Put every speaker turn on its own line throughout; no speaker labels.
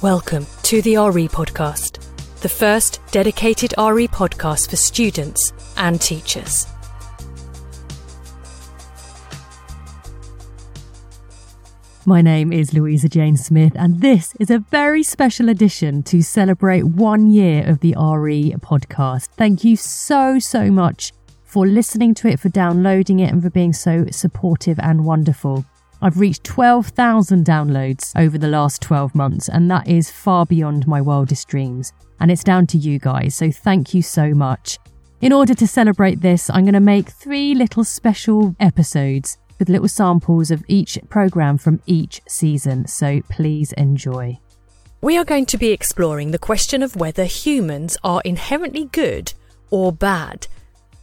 Welcome to the RE Podcast, the first dedicated RE podcast for students and teachers.
My name is Louisa Jane Smith, and this is a very special edition to celebrate one year of the RE podcast. Thank you so, so much for listening to it, for downloading it, and for being so supportive and wonderful. I've reached 12,000 downloads over the last 12 months, and that is far beyond my wildest dreams. And it's down to you guys, so thank you so much. In order to celebrate this, I'm going to make three little special episodes with little samples of each programme from each season, so please enjoy.
We are going to be exploring the question of whether humans are inherently good or bad.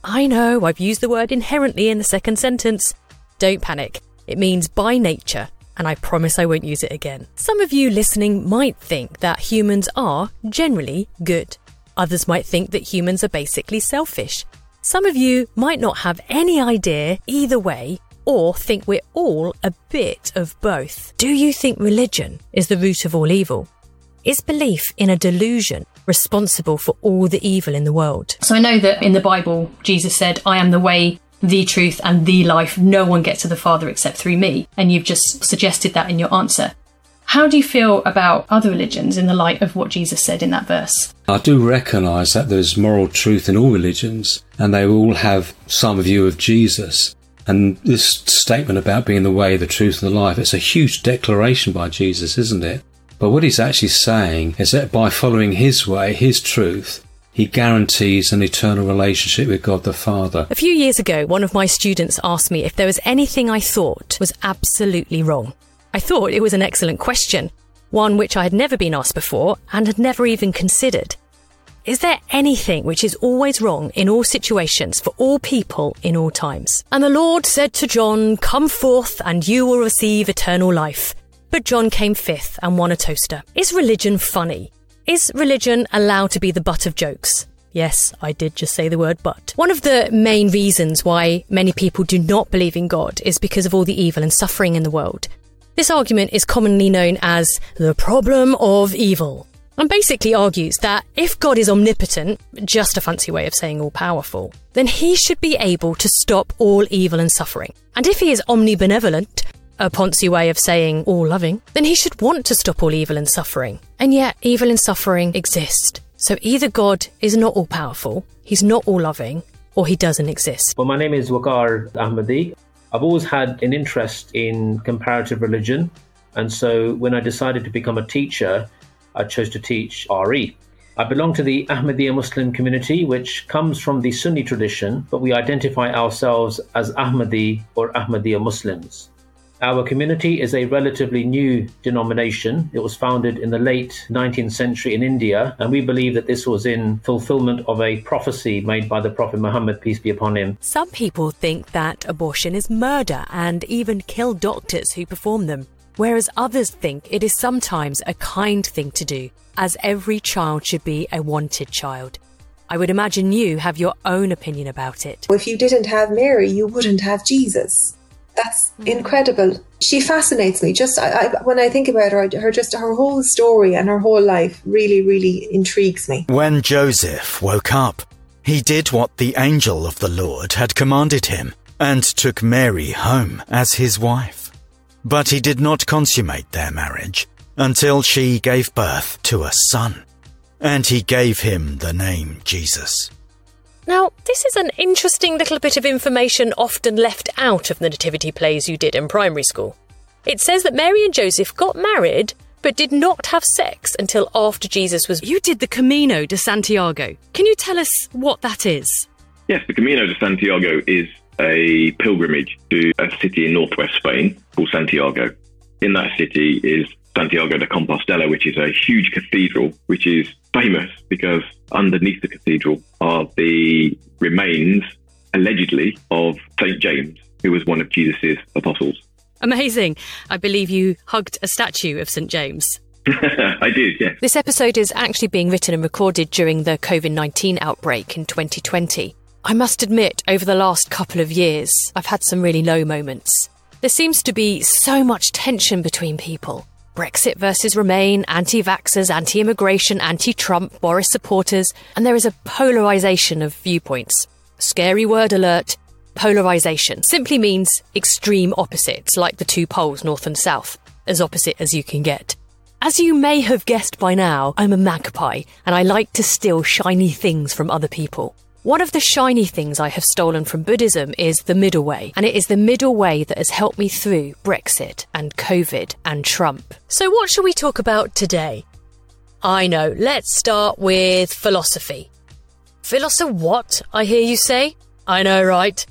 I know I've used the word inherently in the second sentence. Don't panic. It means by nature, and I promise I won't use it again. Some of you listening might think that humans are generally good. Others might think that humans are basically selfish. Some of you might not have any idea either way or think we're all a bit of both. Do you think religion is the root of all evil? Is belief in a delusion responsible for all the evil in the world?
So I know that in the Bible, Jesus said, I am the way, the truth, and the life. No one gets to the Father except through me. And you've just suggested that in your answer. How do you feel about other religions in the light of what Jesus said in that verse?
I do recognise that there's moral truth in all religions, and they all have some view of Jesus. And this statement about being the way, the truth, and the life, it's a huge declaration by Jesus, isn't it? But what he's actually saying is that by following his way, his truth, he guarantees an eternal relationship with God the Father.
A few years ago, one of my students asked me if there was anything I thought was absolutely wrong. I thought it was an excellent question, one which I had never been asked before and had never even considered. Is there anything which is always wrong in all situations for all people in all times? And the Lord said to John, Come forth and you will receive eternal life. But John came fifth and won a toaster. Is religion funny? Is religion allowed to be the butt of jokes? Yes, I did just say the word but. One of the main reasons why many people do not believe in God is because of all the evil and suffering in the world. This argument is commonly known as the problem of evil and basically argues that if God is omnipotent, just a fancy way of saying all powerful, then he should be able to stop all evil and suffering. And if he is omnibenevolent, a Ponzi way of saying all loving, then he should want to stop all evil and suffering. And yet, evil and suffering exist. So either God is not all powerful, he's not all loving, or he doesn't exist.
Well, my name is Waqar Ahmedi. I've always had an interest in comparative religion. And so when I decided to become a teacher, I chose to teach RE. I belong to the Ahmadiyya Muslim community, which comes from the Sunni tradition, but we identify ourselves as Ahmadi or Ahmadiyya Muslims. Our community is a relatively new denomination. It was founded in the late 19th century in India, and we believe that this was in fulfillment of a prophecy made by the Prophet Muhammad, peace be upon him.
Some people think that abortion is murder and even kill doctors who perform them whereas others think it is sometimes a kind thing to do, as every child should be a wanted child. I would imagine you have your own opinion about it.
If you didn't have Mary, you wouldn't have Jesus. That's mm. incredible. She fascinates me. Just I, I, when I think about her, her just her whole story and her whole life really, really intrigues me.
When Joseph woke up, he did what the angel of the Lord had commanded him and took Mary home as his wife. But he did not consummate their marriage until she gave birth to a son, and he gave him the name Jesus.
Now, this is an interesting little bit of information often left out of the nativity plays you did in primary school. It says that Mary and Joseph got married but did not have sex until after Jesus was. You did the Camino de Santiago. Can you tell us what that is?
Yes, the Camino de Santiago is a pilgrimage to a city in northwest Spain called Santiago. In that city is Santiago de Compostela, which is a huge cathedral, which is famous because underneath the cathedral are the remains, allegedly, of St. James, who was one of Jesus' apostles.
Amazing. I believe you hugged a statue of St. James.
I did, yes.
This episode is actually being written and recorded during the COVID 19 outbreak in 2020. I must admit, over the last couple of years, I've had some really low moments. There seems to be so much tension between people. Brexit versus Remain, anti vaxxers, anti immigration, anti Trump, Boris supporters, and there is a polarisation of viewpoints. Scary word alert. Polarisation simply means extreme opposites, like the two poles, north and south, as opposite as you can get. As you may have guessed by now, I'm a magpie, and I like to steal shiny things from other people. One of the shiny things I have stolen from Buddhism is the middle way, and it is the middle way that has helped me through Brexit and COVID and Trump. So, what shall we talk about today? I know, let's start with philosophy. Philosopher what? I hear you say. I know, right?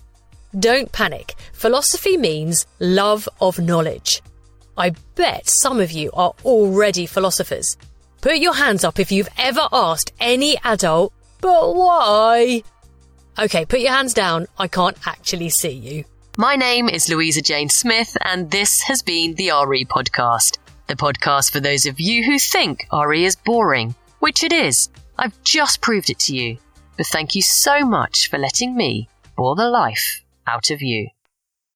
Don't panic. Philosophy means love of knowledge. I bet some of you are already philosophers. Put your hands up if you've ever asked any adult but why? Okay, put your hands down. I can't actually see you.
My name is Louisa Jane Smith, and this has been the RE Podcast. The podcast for those of you who think RE is boring, which it is. I've just proved it to you. But thank you so much for letting me bore the life out of you.